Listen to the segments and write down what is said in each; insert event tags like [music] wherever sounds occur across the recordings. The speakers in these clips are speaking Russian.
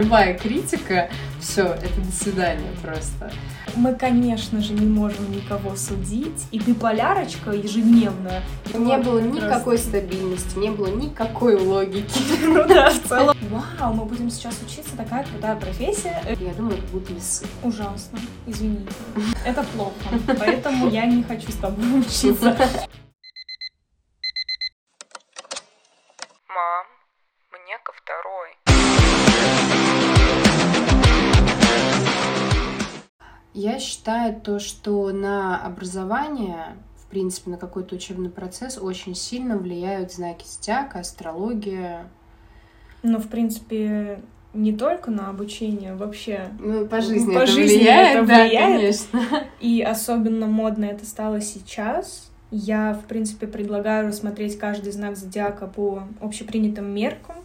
Любая критика, все, это до свидания просто. Мы, конечно же, не можем никого судить, и биполярочка ежедневная. Не было никакой стабильности, не было никакой логики. [laughs] Ну да, в целом. Вау, мы будем сейчас учиться, такая крутая профессия. Я думаю, это будут весы. Ужасно, извините. Это плохо, поэтому я не хочу с тобой [laughs] учиться. Я считаю то, что на образование, в принципе, на какой-то учебный процесс очень сильно влияют знаки зодиака, астрология. Ну, в принципе, не только на обучение, вообще. Ну, по жизни По это жизни влияет, это да, влияет. конечно. [laughs] И особенно модно это стало сейчас. Я, в принципе, предлагаю рассмотреть каждый знак зодиака по общепринятым меркам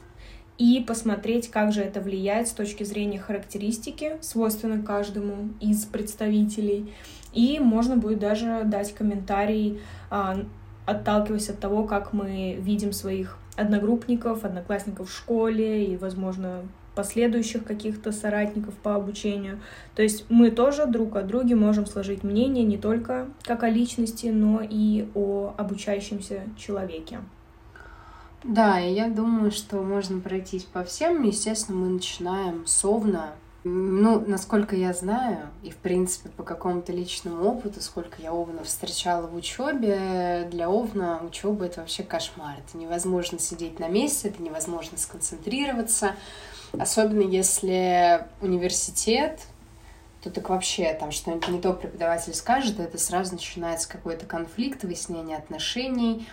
и посмотреть, как же это влияет с точки зрения характеристики, свойственной каждому из представителей. И можно будет даже дать комментарий, а, отталкиваясь от того, как мы видим своих одногруппников, одноклассников в школе и, возможно, последующих каких-то соратников по обучению. То есть мы тоже друг о друге можем сложить мнение не только как о личности, но и о обучающемся человеке. Да, и я думаю, что можно пройтись по всем. Естественно, мы начинаем с Овна. Ну, насколько я знаю, и в принципе по какому-то личному опыту, сколько я Овнов встречала в учебе, для Овна учеба это вообще кошмар. Это невозможно сидеть на месте, это невозможно сконцентрироваться. Особенно если университет, то так вообще там что-нибудь не то преподаватель скажет, это сразу начинается какой-то конфликт, выяснение отношений,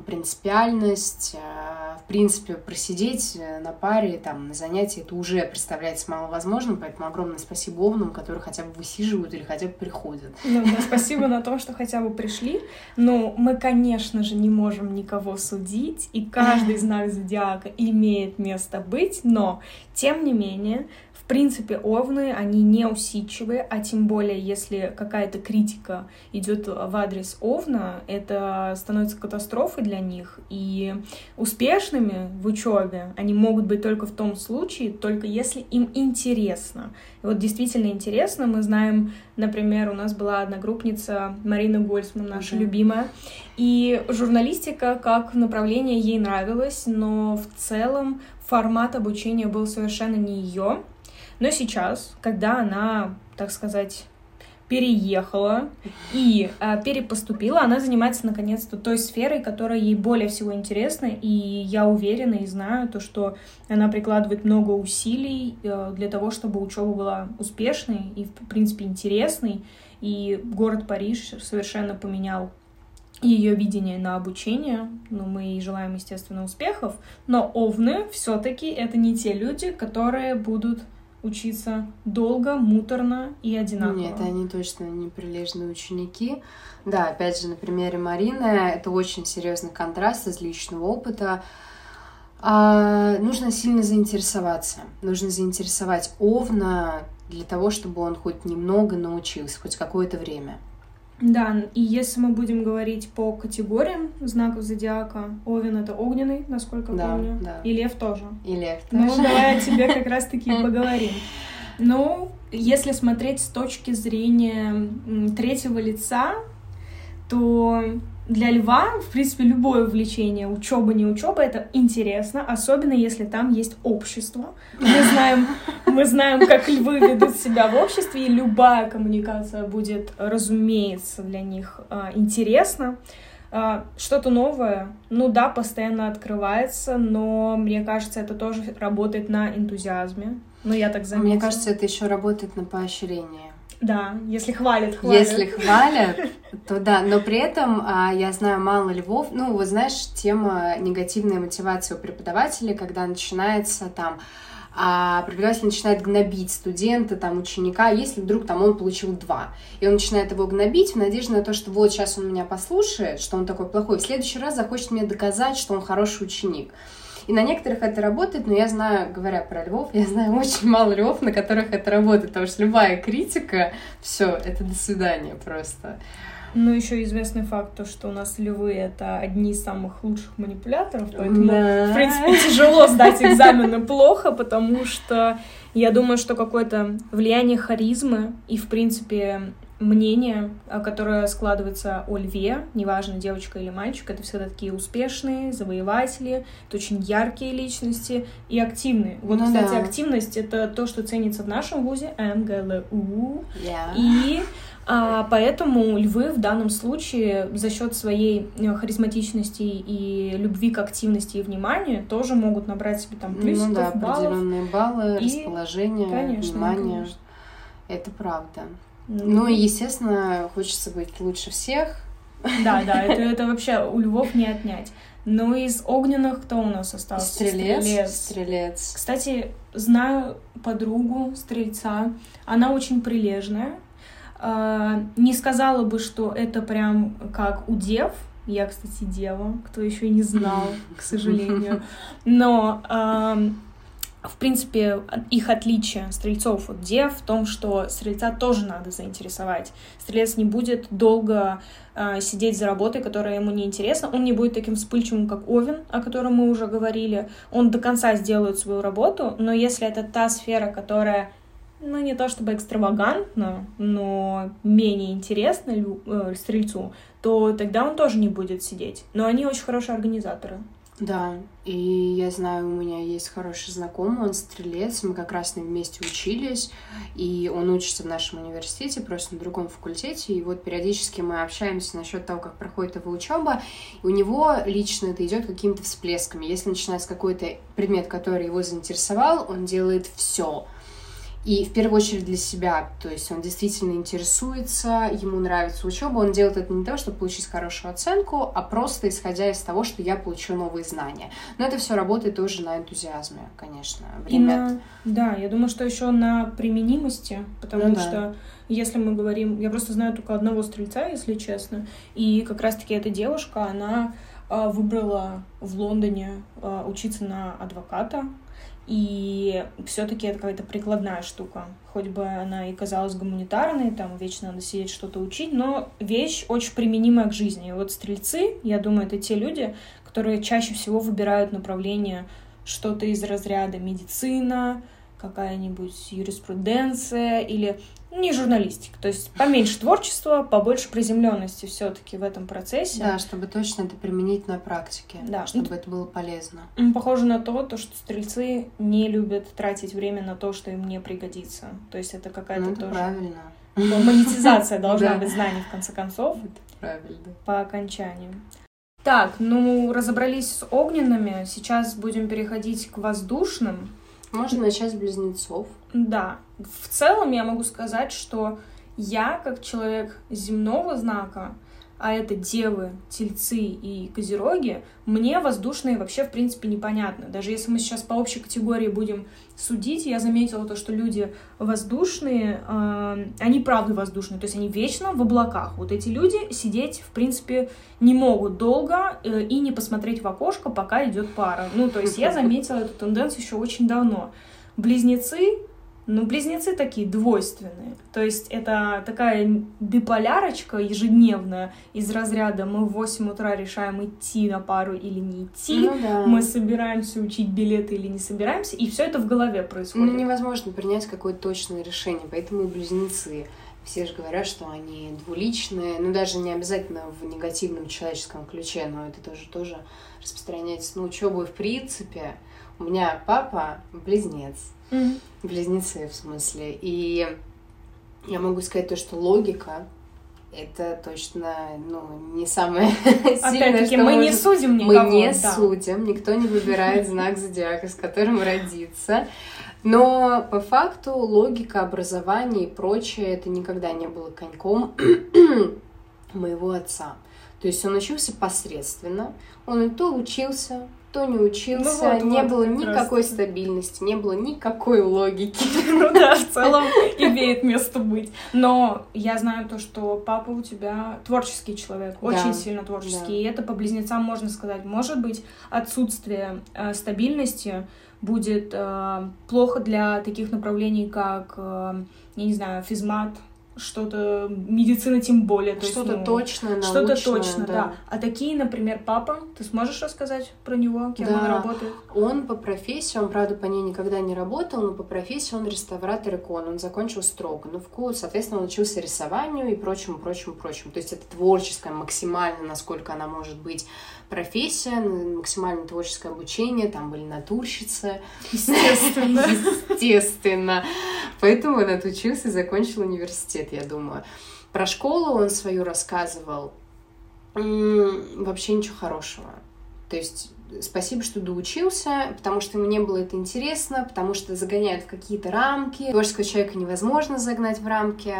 принципиальность, э, в принципе, просидеть э, на паре, там, на занятии, это уже представляется маловозможным, поэтому огромное спасибо Овнам, которые хотя бы высиживают или хотя бы приходят. Ну, да, спасибо на том, что хотя бы пришли. Но мы, конечно же, не можем никого судить, и каждый знак зодиака имеет место быть, но, тем не менее, в принципе, овны, они не усидчивые, а тем более, если какая-то критика идет в адрес овна, это становится катастрофой для них. И успешными в учебе они могут быть только в том случае, только если им интересно. И вот действительно интересно, мы знаем, например, у нас была одногруппница Марина Гольцман, наша Мгм. любимая, и журналистика как направление ей нравилось, но в целом формат обучения был совершенно не ее. Но сейчас, когда она, так сказать, переехала и э, перепоступила, она занимается наконец-то той сферой, которая ей более всего интересна, и я уверена и знаю то, что она прикладывает много усилий э, для того, чтобы учеба была успешной и, в принципе, интересной, и город Париж совершенно поменял ее видение на обучение. Ну, мы ей желаем, естественно, успехов. Но овны все-таки это не те люди, которые будут учиться долго, муторно и одинаково. Нет, они точно не прилежные ученики. Да, опять же, на примере Марины, это очень серьезный контраст из личного опыта. А, нужно сильно заинтересоваться. Нужно заинтересовать Овна для того, чтобы он хоть немного научился, хоть какое-то время. Да, и если мы будем говорить по категориям знаков зодиака, Овен это огненный, насколько Да, помню, да. и Лев тоже. И Лев Ну, тоже. давай о тебе как [laughs] раз-таки поговорим. Ну, если смотреть с точки зрения третьего лица, то для льва, в принципе, любое увлечение, учеба, не учеба, это интересно, особенно если там есть общество. Мы знаем, мы знаем, как львы ведут себя в обществе, и любая коммуникация будет, разумеется, для них а, интересна. А, Что-то новое, ну да, постоянно открывается, но мне кажется, это тоже работает на энтузиазме. Ну, я так заметила. Мне кажется, это еще работает на поощрение. Да, если хвалят, хвалят. Если хвалят, то да, но при этом а, я знаю мало львов. Ну, вот знаешь, тема негативной мотивации у преподавателей, когда начинается там а преподаватель начинает гнобить студента, там, ученика, если вдруг там он получил два. И он начинает его гнобить в надежде на то, что вот сейчас он меня послушает, что он такой плохой, в следующий раз захочет мне доказать, что он хороший ученик. И на некоторых это работает, но я знаю, говоря про львов, я знаю очень мало львов, на которых это работает, потому что любая критика, все, это до свидания просто. Ну, еще известный факт, то, что у нас львы — это одни из самых лучших манипуляторов, поэтому, Да. в принципе, тяжело сдать экзамены плохо, потому что я думаю, что какое-то влияние харизмы и, в принципе, мнение, а, которое складывается о льве, неважно, девочка или мальчик, это всегда такие успешные, завоеватели, это очень яркие личности и активные. Вот, Ну кстати, да. активность — это то, что ценится в нашем вузе, МГЛУ, Я. и а, поэтому львы в данном случае за счет своей э, харизматичности и любви к активности и вниманию тоже могут набрать себе там плюсиков, ну да, баллов. определенные баллы, И- расположение, Конечно, внимание. конечно. Это правда. Ну и, естественно, хочется быть лучше всех. Да, да, это, это вообще у львов не отнять. Но из огненных кто у нас остался? Стрелец. Стрелец. Кстати, знаю подругу стрельца. Она очень прилежная. А, Не сказала бы, что это прям как у дев. Я, кстати, дева, кто еще не знал, к сожалению. [laughs] Но в принципе, их отличие стрельцов от дев в том, что стрельца тоже надо заинтересовать. Стрелец не будет долго а, сидеть за работой, которая ему не интересна. Он не будет таким вспыльчивым, как Овен, о котором мы уже говорили. Он до конца сделает свою работу, но если это та сфера, которая ну, не то чтобы экстравагантно, но менее интересно лю- э, стрельцу, то тогда он тоже не будет сидеть. Но они очень хорошие организаторы. Да, и я знаю, у меня есть хороший знакомый, он стрелец, мы как раз с ним вместе учились, и он учится в нашем университете, просто на другом факультете, и вот периодически мы общаемся насчет того, как проходит его учеба, и у него лично это идет какими-то всплесками. Если начинается какой-то предмет, который его заинтересовал, он делает все. И в первую очередь для себя, то есть он действительно интересуется, ему нравится учеба, он делает это не для того, чтобы получить хорошую оценку, а просто исходя из того, что я получу новые знания. Но это все работает тоже на энтузиазме, конечно. И Время на... Да, я думаю, что еще на применимости, потому Ну да. что если мы говорим... Я просто знаю только одного стрельца, если честно, и как раз-таки эта девушка, она а, выбрала в Лондоне а, учиться на адвоката, и все-таки это какая-то прикладная штука. Хоть бы она и казалась гуманитарной, там вечно надо сидеть что-то учить, но вещь очень применимая к жизни. И вот стрельцы, я думаю, это те люди, которые чаще всего выбирают направление что-то из разряда медицина, какая-нибудь юриспруденция или не журналистика. То есть поменьше творчества, побольше приземленности все-таки в этом процессе. Да, чтобы точно это применить на практике, Да. чтобы это было полезно. Похоже на то, то, что стрельцы не любят тратить время на то, что им не пригодится. То есть это какая-то Ну, это тоже правильно. монетизация [laughs] должна быть знаний, в конце концов, Это правильно. по окончанию. Так, ну, разобрались с огненными, сейчас будем переходить к воздушным. Можно начать с близнецов. Да, в целом я могу сказать, что я, как человек земного знака, а это девы, тельцы и козероги, мне воздушные вообще, в принципе, непонятны. Даже если мы сейчас по общей категории будем судить, я заметила то, что люди воздушные, э, они правда воздушные, то есть они вечно в облаках. Вот эти люди сидеть, в принципе, не могут долго э, и не посмотреть в окошко, пока идет пара. Ну, то есть я заметила эту тенденцию еще очень давно. Близнецы, ну, близнецы такие двойственные. То есть это такая биполярочка ежедневная из разряда мы в 8 утра решаем идти на пару или не идти, Ну да. мы собираемся учить билеты или не собираемся, и все это в голове Ну, происходит. невозможно принять какое-то точное решение, поэтому и близнецы. Все же говорят, что они двуличные, ну, даже не обязательно в негативном человеческом ключе, но это тоже, тоже распространяется на учебу. И, в принципе, у меня папа близнец, Мгм. близнецы в смысле, и я могу сказать то, что логика это точно, ну, не самое [laughs] сильное, что мы не судим мы никого. не да. судим, никто не выбирает знак зодиака, с которым родиться. Но по факту логика образования и прочее, это никогда не было коньком [clears throat] моего отца. То есть он учился посредственно, он и то учился, то не учился, Ну вот, не вот, было как никакой стабильности, не было никакой логики. [laughs] Ну да, в [laughs] целом имеет место быть. Но я знаю то, что папа у тебя творческий человек, Да, очень сильно творческий. да. И это по близнецам можно сказать. Может быть, отсутствие э, стабильности будет э, плохо для таких направлений, как, э, я не знаю, физмат, что-то медицина тем более. Что-то ну, точное, Что-то точно, да. да. А такие, например, папа, ты сможешь рассказать про него, кем да. он работает? Он по профессии, он, правда, по ней никогда не работал, но по профессии он реставратор икон, он закончил Строгановку, соответственно, он учился рисованию и прочему, прочему, прочему. То есть это творческое максимально, насколько она может быть профессия, максимально творческое обучение, там были натурщицы. Естественно. [laughs] Естественно. Поэтому он отучился и закончил университет, я думаю. Про школу он свою рассказывал. Вообще ничего хорошего. То есть спасибо, что доучился, потому что мне было это интересно, потому что загоняют в какие-то рамки. Творческого человека невозможно загнать в рамки.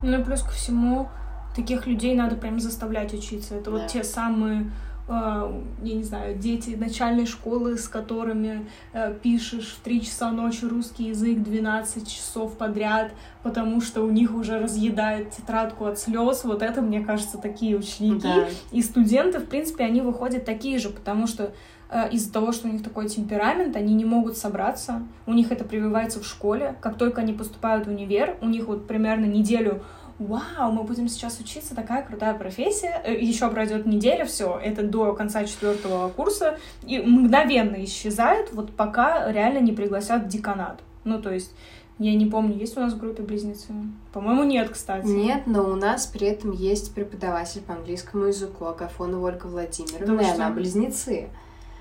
Ну и плюс ко всему, таких людей надо прям заставлять учиться. Это да. вот те самые я не знаю, дети начальной школы, с которыми э, пишешь в 3 часа ночи русский язык 12 часов подряд, потому что у них уже разъедает тетрадку от слез. Вот это, мне кажется, такие ученики. Да. И студенты, в принципе, они выходят такие же, потому что э, из-за того, что у них такой темперамент, они не могут собраться, у них это прививается в школе. Как только они поступают в универ, у них вот примерно неделю вау, мы будем сейчас учиться, такая крутая профессия, э, еще пройдет неделя, все, это до конца четвертого курса, и мгновенно исчезает, вот пока реально не пригласят в деканат. Ну, то есть, я не помню, есть у нас в группе близнецы? По-моему, нет, кстати. Нет, но у нас при этом есть преподаватель по английскому языку Агафонова Ольга Владимировна, и она близнецы.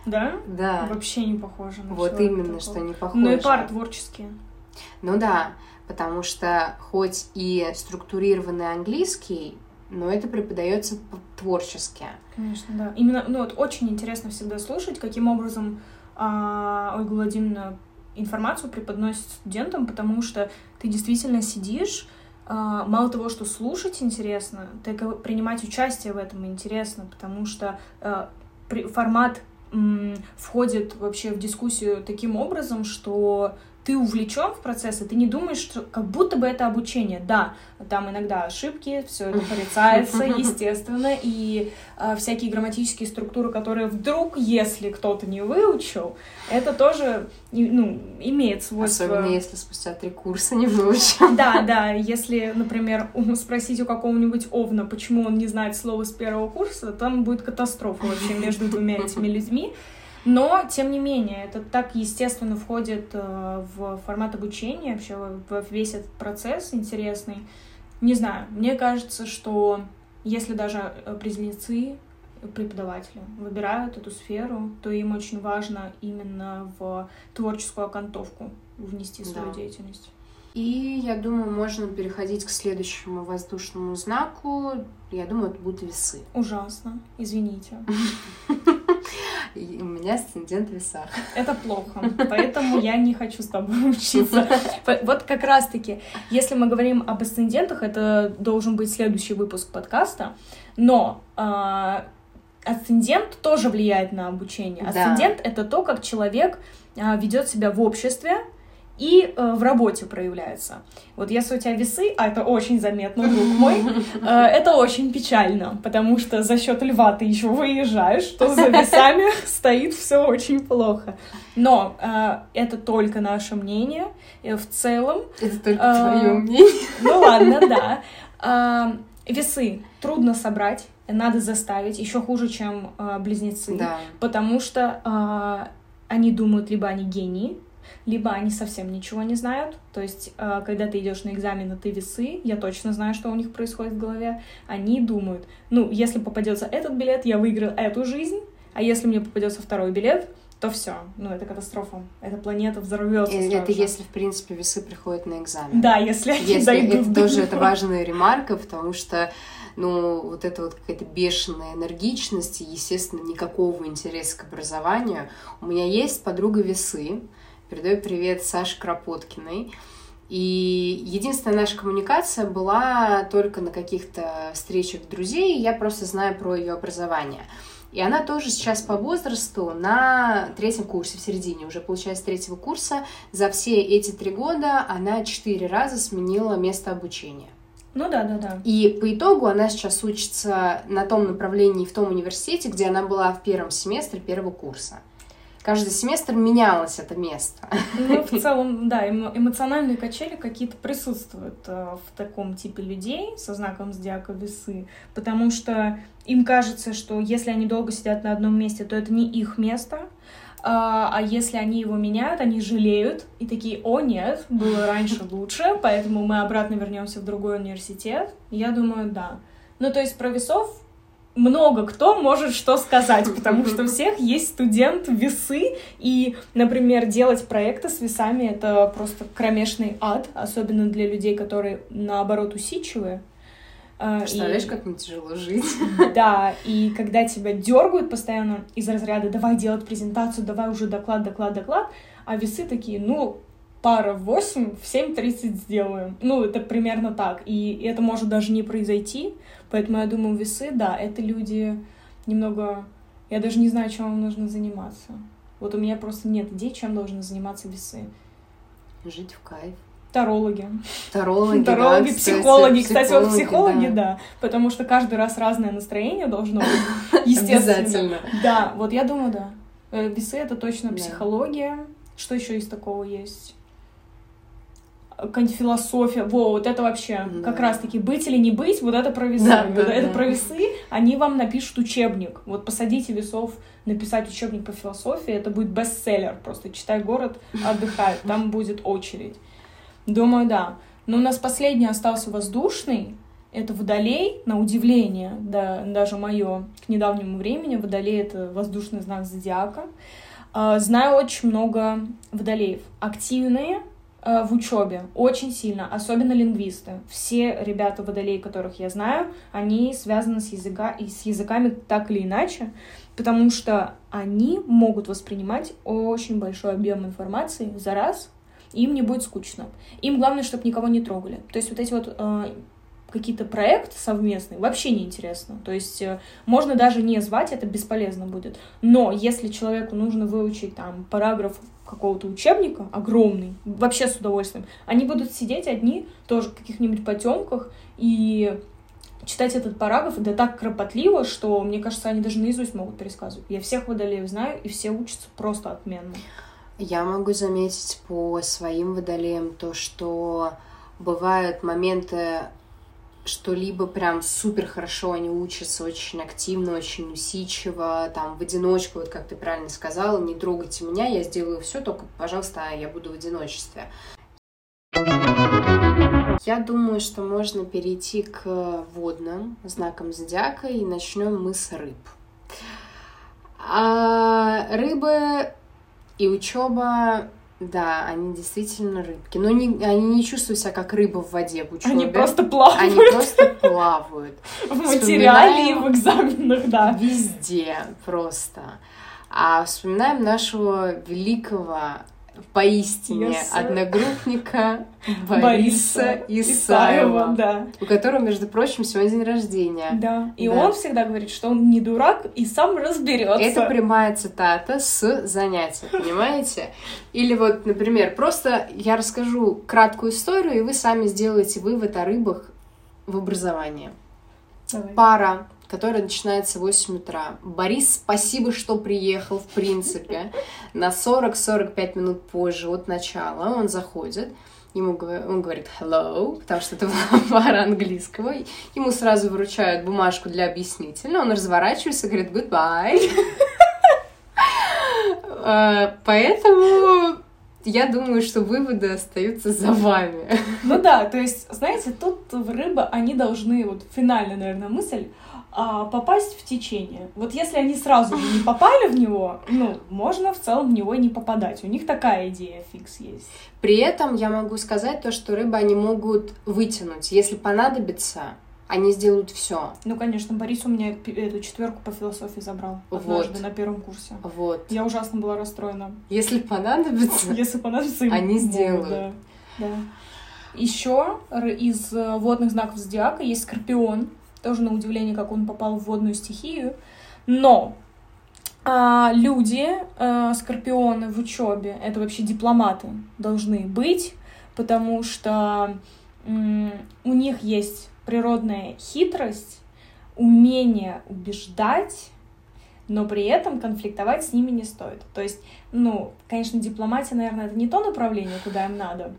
Да? Да. Вообще не похоже на Вот именно, такого. что не похоже. Ну и пары творческие. Ну да потому что хоть и структурированный английский, но это преподается творчески. Конечно, да. Именно, ну вот очень интересно всегда слушать, каким образом а, Ольга Владимировна информацию преподносит студентам, потому что ты действительно сидишь, а, мало того, что слушать интересно, так и принимать участие в этом интересно, потому что а, при, формат м, входит вообще в дискуссию таким образом, что ты увлечен в процесс, и ты не думаешь, что как будто бы это обучение. Да, там иногда ошибки, все это порицается, естественно, и э, всякие грамматические структуры, которые вдруг, если кто-то не выучил, это тоже ну, имеет свойство... Особенно если спустя три курса не выучил. Да, да, если, например, спросить у какого-нибудь Овна, почему он не знает слова с первого курса, там будет катастрофа вообще между двумя этими людьми. Но, тем не менее, это так естественно входит э, в формат обучения, вообще в весь этот процесс интересный. Не знаю, мне кажется, что если даже близнецы, преподаватели выбирают эту сферу, то им очень важно именно в творческую окантовку внести свою да. деятельность. И я думаю, можно переходить к следующему воздушному знаку. Я думаю, это будут весы. Ужасно. Извините. [laughs] И у меня асцендент в весах. Это плохо, поэтому я не хочу с тобой [laughs] учиться. Вот как раз-таки, если мы говорим об асцендентах, это должен быть следующий выпуск подкаста, но а, асцендент тоже влияет на обучение. Асцендент да. это то, как человек а, ведет себя в обществе, и э, в работе проявляется. Вот если у тебя весы, а это очень заметно, друг мой, э, это очень печально, потому что за счет льва ты еще выезжаешь, что за весами [laughs] стоит все очень плохо. Но э, это только наше мнение. И в целом... Это только э, твое мнение. Ну ладно, да. Э, весы трудно собрать, надо заставить, еще хуже, чем э, близнецы, да. потому что э, они думают, либо они гении, либо они совсем ничего не знают. То есть, э, когда ты идешь на экзамен, а ты весы, я точно знаю, что у них происходит в голове. Они думают, ну, если попадется этот билет, я выиграл эту жизнь, а если мне попадется второй билет, то все, ну это катастрофа, эта планета взорвется. Это, это если в принципе весы приходят на экзамен. Да, если они если дойдут. Это тоже это важная ремарка, потому что ну, вот эта вот какая-то бешеная энергичность и, естественно, никакого интереса к образованию. У меня есть подруга весы, Передаю привет Саше Кропоткиной. И единственная наша коммуникация была только на каких-то встречах друзей, я просто знаю про ее образование. И она тоже сейчас по возрасту на третьем курсе, в середине, уже получается третьего курса. За все эти три года она четыре раза сменила место обучения. Ну да, да, да. И по итогу она сейчас учится на том направлении в том университете, где она была в первом семестре первого курса. Каждый семестр менялось это место. Ну, в [laughs] целом, да, эмоциональные качели какие-то присутствуют э, в таком типе людей со знаком зодиака весы, потому что им кажется, что если они долго сидят на одном месте, то это не их место, а, а если они его меняют, они жалеют и такие, о нет, было раньше [laughs] лучше, поэтому мы обратно вернемся в другой университет. Я думаю, да. Ну, то есть про весов много кто может что сказать, потому что у [laughs] всех есть студент весы, и, например, делать проекты с весами — это просто кромешный ад, особенно для людей, которые, наоборот, усидчивые. А, Представляешь, и... как мне тяжело жить. [laughs] Да, и когда тебя дергают постоянно из разряда «давай делать презентацию, давай уже доклад, доклад, доклад», а весы такие «ну, пара в 8, в 7.30 сделаем». Ну, это примерно так. И это может даже не произойти, поэтому я думаю, весы, да, это люди немного... Я даже не знаю, чем вам нужно заниматься. Вот у меня просто нет идей, чем должны заниматься весы. Жить в кайф. Тарологи. Тарологи, Тарологи, да, психологи. Кстати, психологи, вот психологи, да. да. Потому что каждый раз разное настроение должно быть. [laughs] Естественно. Обязательно. Да, вот я думаю, да. Э, весы — это точно да. психология. Что еще из такого есть? Какая-нибудь философия, во, вот это вообще да. как раз-таки быть или не быть, вот это про весы. Да, да, это да. про весы, они вам напишут учебник. Вот посадите весов написать учебник по философии, это будет бестселлер. Просто читай город, отдыхай, [laughs] там будет очередь. Думаю, да. Но у нас последний остался воздушный. Это водолей, на удивление, да, даже мое к недавнему времени. Водолей — это воздушный знак зодиака. А, знаю очень много водолеев. Активные в учебе, очень сильно, особенно лингвисты. Все ребята водолей, которых я знаю, они связаны с, языка, с языками так или иначе, потому что они могут воспринимать очень большой объем информации за раз, им не будет скучно. Им главное, чтобы никого не трогали. То есть вот эти вот э, какие-то проекты совместные вообще не интересно. То есть э, можно даже не звать, это бесполезно будет. Но если человеку нужно выучить там параграф какого-то учебника огромный, вообще с удовольствием, они будут сидеть одни тоже в каких-нибудь потемках и читать этот параграф, да так кропотливо, что, мне кажется, они даже наизусть могут пересказывать. Я всех водолеев знаю, и все учатся просто отменно. Я могу заметить по своим водолеям то, что бывают моменты, что либо прям супер хорошо они учатся, очень активно, очень усидчиво, там, в одиночку, вот как ты правильно сказала, не трогайте меня, я сделаю все, только, пожалуйста, я буду в одиночестве. Я думаю, что можно перейти к водным знакам зодиака, и начнем мы с рыб. А рыбы и учеба, да, они действительно рыбки. Но не, они не чувствуют себя как рыба в воде в учебе. Они просто плавают. Они просто плавают. [laughs] В материале и в экзаменах, да. Везде просто. А вспоминаем нашего великого поистине yes, одногруппника [laughs] Бориса, Бориса Исаева, да. у которого, между прочим, сегодня день рождения. Да, и да. он всегда говорит, что он не дурак и сам разберется. Это прямая цитата с занятия, понимаете? Или вот, например, просто я расскажу краткую историю, и вы сами сделаете вывод о рыбах в образовании. Давай. Пара которая начинается в 8 утра. Борис, спасибо, что приехал, в принципе, на 40-45 минут позже от начала. Он заходит, ему он говорит hello, потому что это была [laughs] пара английского. Ему сразу выручают бумажку для объяснительного, он разворачивается и говорит goodbye. [laughs] А, поэтому я думаю, что выводы остаются за вами. Ну да, то есть, знаете, тут в рыбы они должны, вот финальная, наверное, мысль, а, попасть в течение. Вот если они сразу не попали в него, ну, можно в целом в него и не попадать. У них такая идея фикс есть. При этом я могу сказать то, что рыбы они могут вытянуть. Если понадобится, они сделают все. Ну, конечно, Борис у меня эту четверку по философии забрал однажды вот. на первом курсе. Вот. Я ужасно была расстроена. Если понадобится, если понадобится, они сделают. Да. да. Еще из э, водных знаков зодиака есть Скорпион. Тоже на удивление, как он попал в водную стихию. Но а, люди, а, скорпионы в учебе, это вообще дипломаты должны быть, потому что м, у них есть природная хитрость, умение убеждать, но при этом конфликтовать с ними не стоит. То есть, ну, конечно, дипломатия, наверное, это не то направление, куда им надо,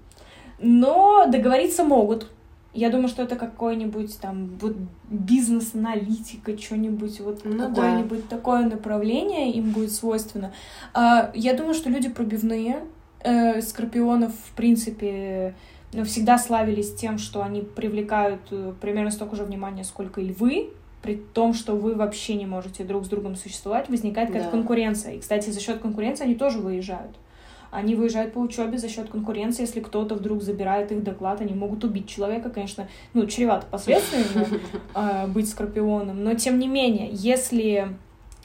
но договориться могут. Я думаю, что это какой-нибудь там вот бизнес-аналитика, что-нибудь, вот ну, какое-нибудь да. такое направление им будет свойственно. А, я думаю, что люди пробивные, э, скорпионов, в принципе, ну, всегда славились тем, что они привлекают э, примерно столько же внимания, сколько и львы, при том, что вы вообще не можете друг с другом существовать, возникает какая-то да. конкуренция. И, кстати, за счет конкуренции они тоже выезжают. Они выезжают по учебе за счет конкуренции. Если кто-то вдруг забирает их доклад, они могут убить человека, конечно, ну, чревато последствиями [laughs] э, быть скорпионом. Но тем не менее, если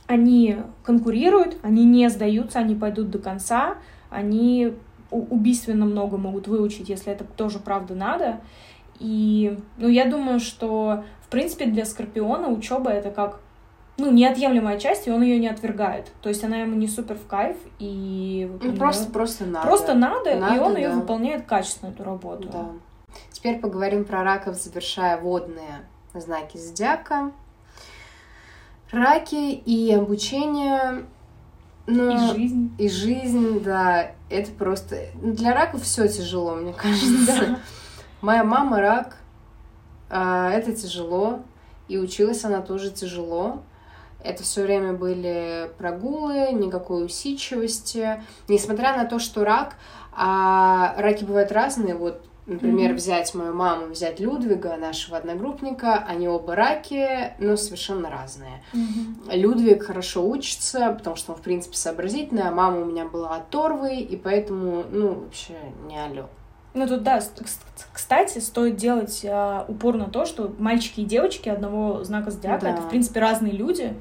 они конкурируют, они не сдаются, они пойдут до конца, они убийственно много могут выучить, если это тоже правда надо. И, ну, я думаю, что, в принципе, для Скорпиона учеба это как ну, неотъемлемая часть, и он ее не отвергает. То есть она ему не супер в кайф, и... Ну, просто, нее... просто надо. Просто надо, надо и он да. ее выполняет качественно, эту работу. Да. Теперь поговорим про раков, завершая водные знаки зодиака. Раки и обучение... Ну, и жизнь. И жизнь, да. Это просто... Для раков все тяжело, мне кажется. Моя мама рак. А, это тяжело. И училась она тоже тяжело. Это все время были прогулы, никакой усидчивости. Несмотря на то, что рак, а раки бывают разные. Вот, например, mm-hmm. взять мою маму, взять Людвига, нашего одногруппника, они оба раки, но совершенно разные. Mm-hmm. Людвиг хорошо учится, потому что он, в принципе, сообразительный, а мама у меня была оторвой, и поэтому, ну, вообще не алё. Ну тут да, кстати, стоит делать э, упор на то, что мальчики и девочки одного знака зодиака да. это в принципе разные люди,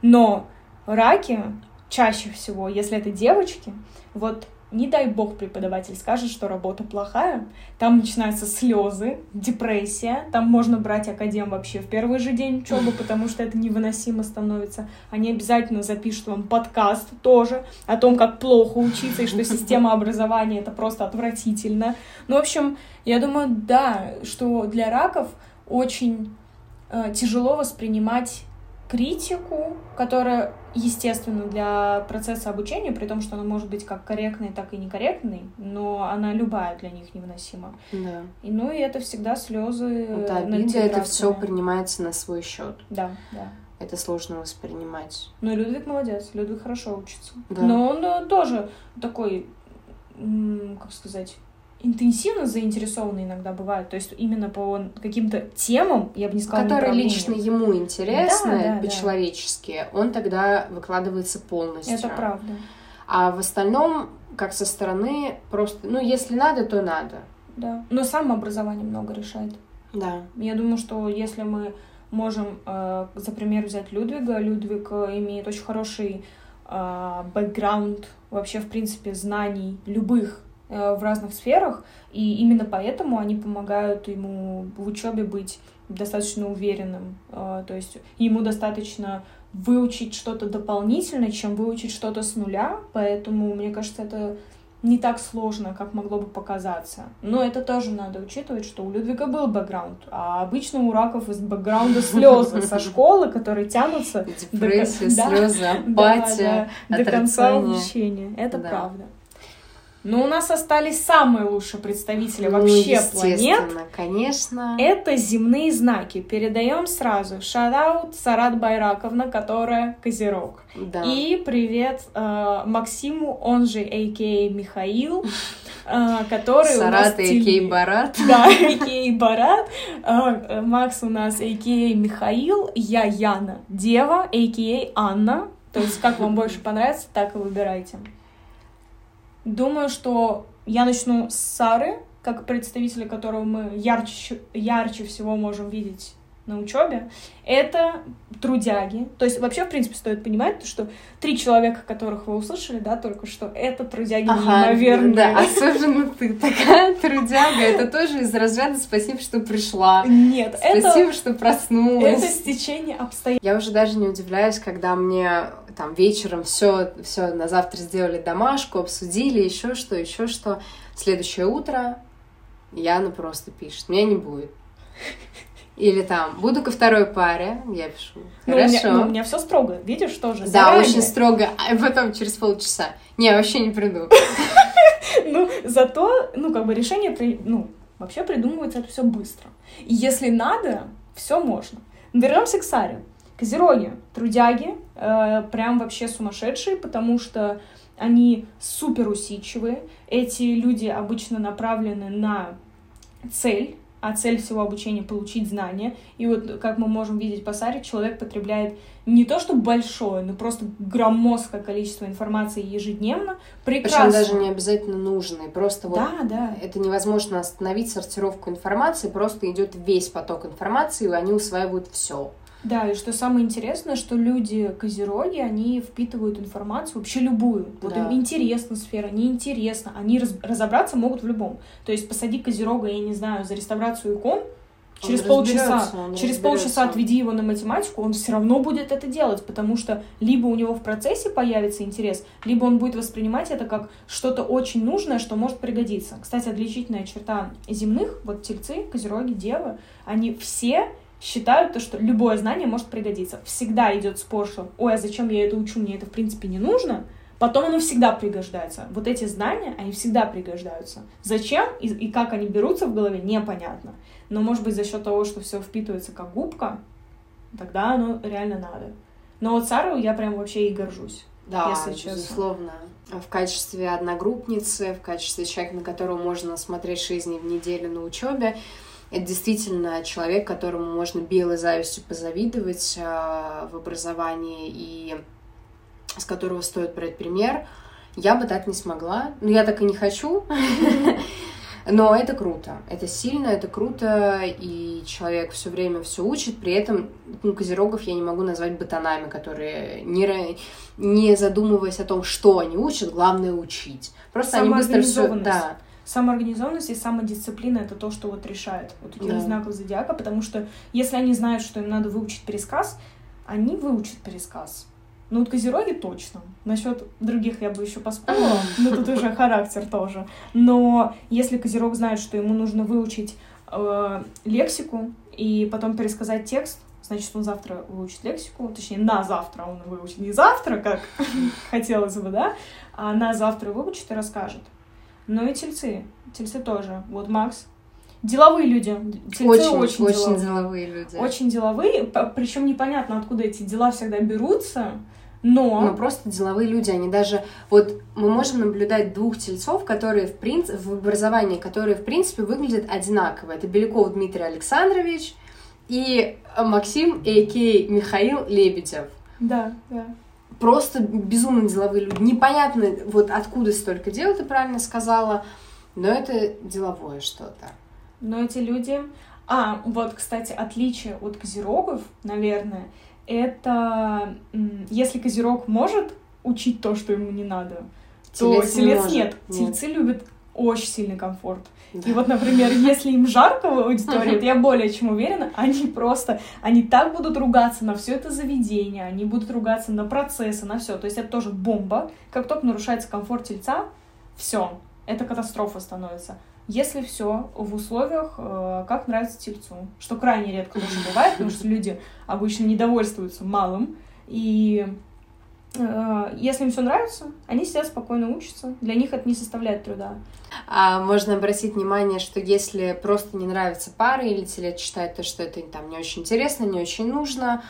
но раки чаще всего, если это девочки, вот не дай бог преподаватель скажет, что работа плохая, там начинаются слезы, депрессия, там можно брать академ вообще в первый же день учебы, [laughs] потому что это невыносимо становится. Они обязательно запишут вам подкаст тоже о том, как плохо учиться и что [laughs] система образования это просто отвратительно. Ну, в общем, я думаю, да, что для раков очень э, тяжело воспринимать критику, которая естественно для процесса обучения, при том, что она может быть как корректной, так и некорректной, но она любая для них невыносима. Да. И, ну и это всегда слезы. Это обида, это все принимается на свой счет. Да, да. Это сложно воспринимать. Ну Людвиг молодец, Людвиг хорошо учится. Да. Но он э, тоже такой, как сказать, интенсивно заинтересованы иногда бывают, то есть именно по каким-то темам, я бы не сказала, Которые лично ему интересны, да, да, по-человечески, да. он тогда выкладывается полностью. Это правда. А в остальном, как со стороны, просто, ну, если надо, то надо. Да, но самообразование много решает. Да. Я думаю, что если мы можем, э, за пример взять Людвига, Людвиг э, имеет очень хороший э, бэкграунд вообще, в принципе, знаний любых в разных сферах, и именно поэтому они помогают ему в учебе быть достаточно уверенным. Э, то есть ему достаточно выучить что-то дополнительное, чем выучить что-то с нуля, поэтому, мне кажется, это не так сложно, как могло бы показаться. Но это тоже надо учитывать, что у Людвига был бэкграунд, а обычно у раков из бэкграунда слезы [laughs] со школы, которые тянутся Депрессия, [laughs] слезы, апатия, до конца обучения. Это правда. Но у нас остались самые лучшие представители ну, вообще планет. конечно. Это земные знаки. Передаем сразу. Шараут Сарат Байраковна, которая Козерог. Да. И привет э, Максиму, он же А.К.А. Михаил, [laughs] э, который Сарат, у нас... А.К.А. Барат. Да, А.К.А. Барат. Э, Макс у нас А.К.А. Михаил. Я Яна Дева, А.К.А. Анна. То есть, как вам больше понравится, так и выбирайте. Думаю, что я начну с Сары, как представителя которого мы ярче, ярче всего можем видеть на учебе, это трудяги. То есть вообще, в принципе, стоит понимать, что три человека, которых вы услышали, да, только что, это трудяги ага, неимоверные. Да, особенно ты такая трудяга. Это тоже из разряда «спасибо, что пришла». Нет, Спасибо, что проснулась. Это стечение обстоятельств. Я уже даже не удивляюсь, когда мне там вечером все, все на завтра сделали домашку, обсудили, еще что, еще что. Следующее утро Яна просто пишет, меня не будет. Или там, буду ко второй паре, я пишу. Ну, у меня, Хорошо. ну, у меня все строго, видишь, тоже. Да, заранее. очень строго. А потом через полчаса. Не, вообще не приду. [laughs] Ну, зато, ну, как бы решение, при- ну, вообще придумывается это все быстро. И если надо, все можно. Вернемся к Саре. Козероги, трудяги, э, прям вообще сумасшедшие, потому что они супер усидчивые. Эти люди обычно направлены на цель, а цель всего обучения — получить знания. И вот, как мы можем видеть по Саре, человек потребляет не то что большое, но просто громоздкое количество информации ежедневно. Прекрасно. Причем даже не обязательно нужные. Просто вот Да, да. это невозможно остановить сортировку информации, просто идет весь поток информации, и они усваивают все. Да, и что самое интересное, что люди козероги, они впитывают информацию вообще любую. Вот Да. им интересна сфера, неинтересно. Они раз- разобраться могут в любом. То есть посади козерога, я не знаю, за реставрацию икон, Он через полчаса, через полчаса отведи его на математику, он все равно будет это делать, потому что либо у него в процессе появится интерес, либо он будет воспринимать это как что-то очень нужное, что может пригодиться. Кстати, отличительная черта земных, вот тельцы, козероги, девы, они все считают то, что любое знание может пригодиться. Всегда идет спор, что «Ой, а зачем я это учу? Мне это, в принципе, не нужно». Потом оно всегда пригождается. Вот эти знания, они всегда пригождаются. Зачем и, и как они берутся в голове, непонятно. Но, может быть, за счет того, что все впитывается как губка, тогда оно реально надо. Но вот Сару я прям вообще и горжусь. Да, если честно. безусловно. В качестве одногруппницы, в качестве человека, на которого можно смотреть жизни в неделю на учебе, это действительно человек, которому можно белой завистью позавидовать э, в образовании и с которого стоит брать пример. Я бы так не смогла. Но я так и не хочу. Но это круто. Это сильно, это круто, и человек все время все учит. При этом ну, козерогов я не могу назвать ботанами, которые не, не задумываясь о том, что они учат, главное учить. Просто они быстро все. Да, Самоорганизованность и самодисциплина — это то, что вот решает вот этих Да. знаков зодиака, потому что если они знают, что им надо выучить пересказ, они выучат пересказ. Ну, вот козероги точно. Насчет других я бы еще поспорила, [laughs] но тут уже характер тоже. Но если козерог знает, что ему нужно выучить э, лексику и потом пересказать текст, значит, он завтра выучит лексику, точнее, на завтра он выучит. Не завтра, как [laughs] хотелось бы, да, а на завтра выучит и расскажет. Но и тельцы. Тельцы тоже. Вот Макс. Деловые люди. Тельцы очень, очень, очень, деловые. деловые люди. Очень деловые, причем непонятно, откуда эти дела всегда берутся, но... Ну, просто деловые люди, они даже... Вот мы можем наблюдать двух тельцов, которые в, принципе, в образовании, которые, в принципе, выглядят одинаково. Это Беляков Дмитрий Александрович и Максим, а.к.а. Михаил Лебедев. Да, да. Просто безумно деловые люди. Непонятно, вот откуда столько дел, ты правильно сказала, но это деловое что-то. Но эти люди... А, вот, кстати, отличие от козерогов, наверное, это если козерог может учить то, что ему не надо, то Телец не телец может. нет. Нет. Тельцы любят очень сильный комфорт. Да. И вот, например, если им жарко в аудитории, [laughs] то я более чем уверена, они просто, они так будут ругаться на все это заведение, они будут ругаться на процессы, на все. То есть это тоже бомба. Как только нарушается комфорт тельца, все, это катастрофа становится. Если все в условиях, э, как нравится тельцу, что крайне редко тоже бывает, потому что люди обычно недовольствуются малым, и если им все нравится, они сидят спокойно учатся, для них это не составляет труда. А можно обратить внимание, что если просто не нравится пара или телец считает то, что это там не очень интересно, не очень нужно,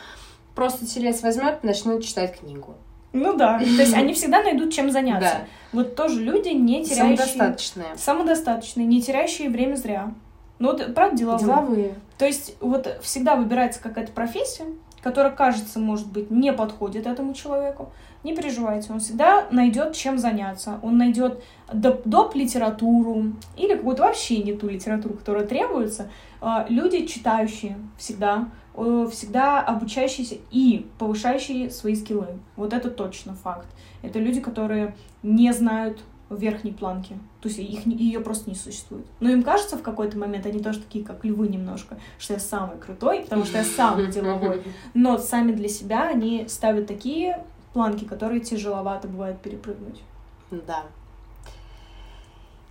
просто телец возьмет и начнет читать книгу. Ну да, то есть они всегда найдут чем заняться. Да. Вот тоже люди, не теряющие... Самодостаточные. Самодостаточные, не теряющие время зря. Ну вот, правда, деловые. Деловые. То есть вот всегда выбирается какая-то профессия, которая, кажется, может быть, не подходит этому человеку. Не переживайте, он всегда найдет чем заняться. Он найдет доп, доп. литературу или какую-то вообще не ту литературу, которая требуется. А, Люди читающие всегда, э, всегда обучающиеся и повышающие свои скиллы. Вот это точно факт. Это люди, которые не знают верхней планки. То есть их, ее просто не существует. Но им кажется в какой-то момент, они тоже такие, как львы немножко, что я самый крутой, потому что я самый [laughs] деловой. Но сами для себя они ставят такие планки, которые тяжеловато бывает перепрыгнуть. Да.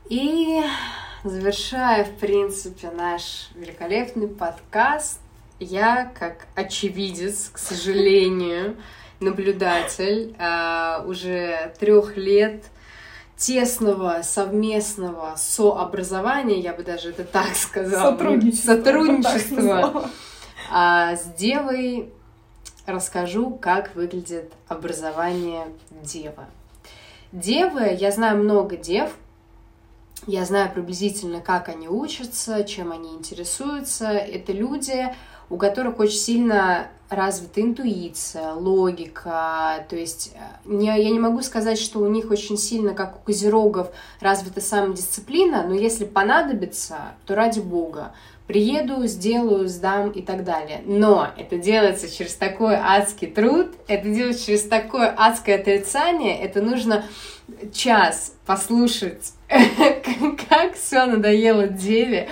И завершая, в принципе, наш великолепный подкаст, я как очевидец, к сожалению, наблюдатель а, уже трех лет тесного совместного сообразования, я бы даже это так сказала, сотрудничество а, с девой расскажу, как выглядит образование девы. Девы, я знаю много дев, я знаю приблизительно, как они учатся, чем они интересуются. Это люди, у которых очень сильно развита интуиция, логика. То есть э, не, я не могу сказать, что у них очень сильно, как у козерогов, развита самодисциплина, но если понадобится, то ради бога приеду, сделаю, сдам и так далее. Но это делается через такой адский труд, это делается через такое адское отрицание, это нужно час послушать, [laughs] как все надоело деве,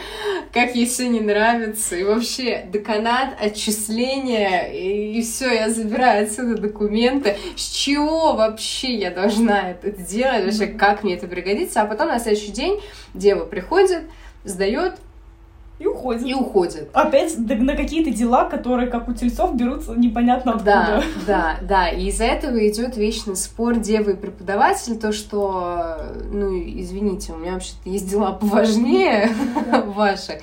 как ей все не нравится, и вообще доконат отчисления, и, и все, я забираю отсюда документы, с чего вообще я должна это делать, вообще как мне это пригодится, а потом на следующий день дева приходит, сдает, и уходит. И уходит. Опять на какие-то дела, которые, как у тельцов, берутся непонятно откуда. Да, [laughs] да, да. И из-за этого идет вечный спор девы и преподаватель, то, что, ну, извините, у меня вообще-то есть дела поважнее [laughs] ваших.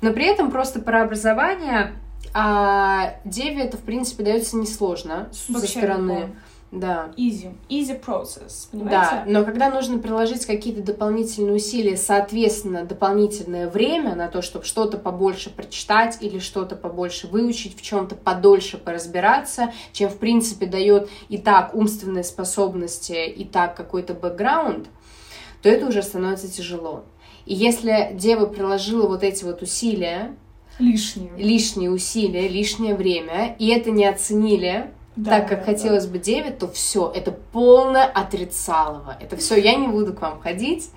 Но при этом просто про образование а деве это, в принципе, дается несложно со стороны. Да. Easy. Easy process, понимаете? Да, но когда нужно приложить какие-то дополнительные усилия, соответственно, дополнительное время на то, чтобы что-то побольше прочитать или что-то побольше выучить, в чем-то подольше поразбираться, чем, в принципе, дает и так умственные способности, и так какой-то бэкграунд, то это уже становится тяжело. И если дева приложила вот эти вот усилия, лишние, лишние усилия, лишнее время, и это не оценили, да, так как да, хотелось да. бы 9, то все, это полное отрицалово. Это все, я не буду к вам ходить.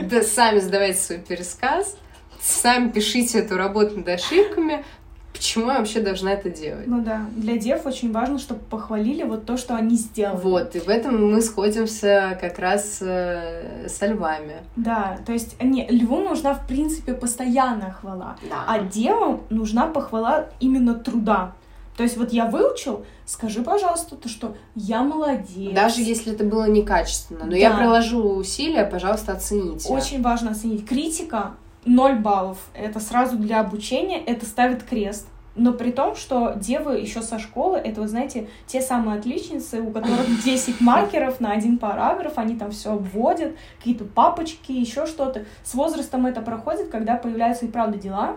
Да сами задавайте свой пересказ, сами пишите эту работу над ошибками. Почему я вообще должна это делать? Ну да, для дев очень важно, чтобы похвалили вот то, что они сделали. Вот, и в этом мы сходимся как раз э, со львами. Да, то есть не, льву нужна, в принципе, постоянная хвала, да. а девам нужна похвала именно труда. То есть вот я выучил, скажи, пожалуйста, то, что я молодец. Даже если это было некачественно, но да. я приложу усилия, пожалуйста, оцените. Очень важно оценить. Критика 0 баллов. Это сразу для обучения, это ставит крест. Но при том, что девы еще со школы, это, вы знаете, те самые отличницы, у которых [laughs] 10 маркеров на один параграф, они там все обводят, какие-то папочки, еще что-то. С возрастом это проходит, когда появляются и правда дела,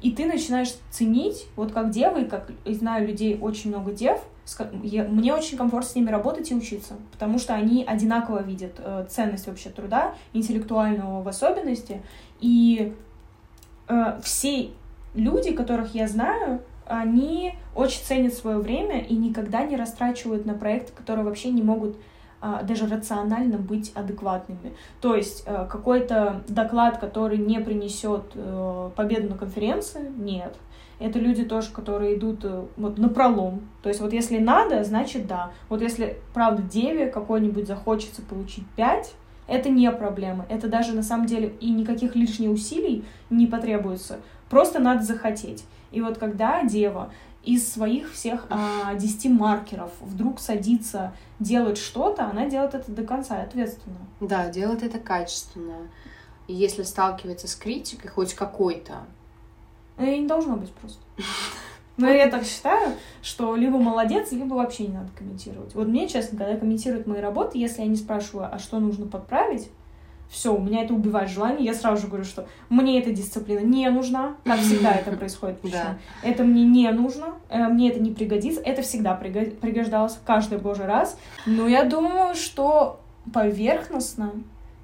и ты начинаешь ценить, вот как девы, как и знаю людей очень много дев, мне очень комфортно с ними работать и учиться, потому что они одинаково видят э, ценность вообще труда, интеллектуального в особенности, и э, все люди, которых я знаю, они очень ценят свое время и никогда не растрачивают на проекты, которые вообще не могут даже рационально быть адекватными. То есть э, какой-то доклад, который не принесет э, победу на конференции, нет. Это люди тоже, которые идут э, вот на пролом. То есть вот если надо, значит да. Вот если, правда, деве какой-нибудь захочется получить 5, это не проблема. Это даже на самом деле и никаких лишних усилий не потребуется. Просто надо захотеть. И вот когда дева из своих всех а, 10 маркеров вдруг садится делать что-то, она делает это до конца ответственно. Да, делает это качественно. И если сталкивается с критикой, хоть какой-то. Ну, и не должно быть просто. [laughs] Но я так считаю, что либо молодец, либо вообще не надо комментировать. Вот мне, честно, когда комментируют мои работы, если я не спрашиваю, а что нужно подправить, все, у меня это убивает желание, я сразу же говорю, что мне эта дисциплина не нужна, как всегда это [laughs] происходит. Да. Это мне не нужно, э, мне это не пригодится, это всегда пригождалось каждый божий раз. Но я думаю, что поверхностно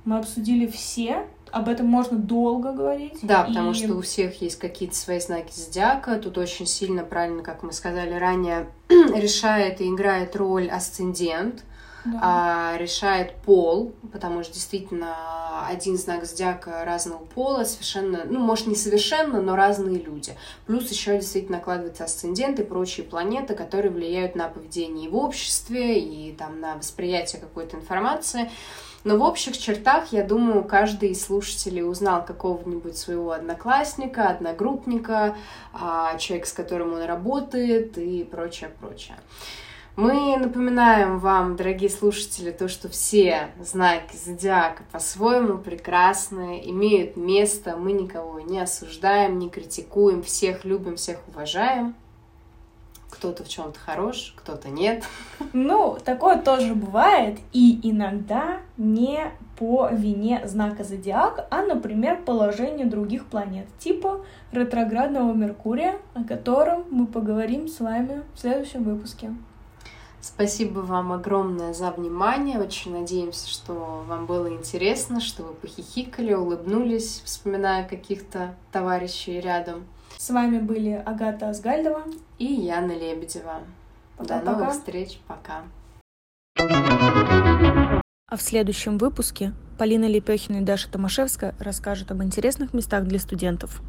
мы обсудили все, об этом можно долго говорить. Да, потому что у всех есть какие-то свои знаки зодиака. Тут очень сильно, правильно, как мы сказали ранее, [clears throat] решает и играет роль асцендент да. а, решает пол, потому что действительно один знак зодиака разного пола, совершенно, ну, может, не совершенно, но разные люди. Плюс еще действительно накладывается асцендент и прочие планеты, которые влияют на поведение в обществе, и там на восприятие какой-то информации. Но в общих чертах, я думаю, каждый из слушателей узнал какого-нибудь своего одноклассника, одногруппника, а, человека, с которым он работает и прочее, прочее. Мы напоминаем вам, дорогие слушатели, то, что все знаки зодиака по-своему прекрасны, имеют место, мы никого не осуждаем, не критикуем, всех любим, всех уважаем. Кто-то в чем-то хорош, кто-то нет. Ну, такое тоже бывает, и иногда не по вине знака зодиака, а, например, положение других планет, типа ретроградного Меркурия, о котором мы поговорим с вами в следующем выпуске. Спасибо вам огромное за внимание. Очень надеемся, что вам было интересно, что вы похихикали, улыбнулись, вспоминая каких-то товарищей рядом. С вами были Агата Асгальдова и Яна Лебедева. Пока, До новых пока. встреч. Пока. А в следующем выпуске Полина Лепехина и Даша Томашевская расскажут об интересных местах для студентов.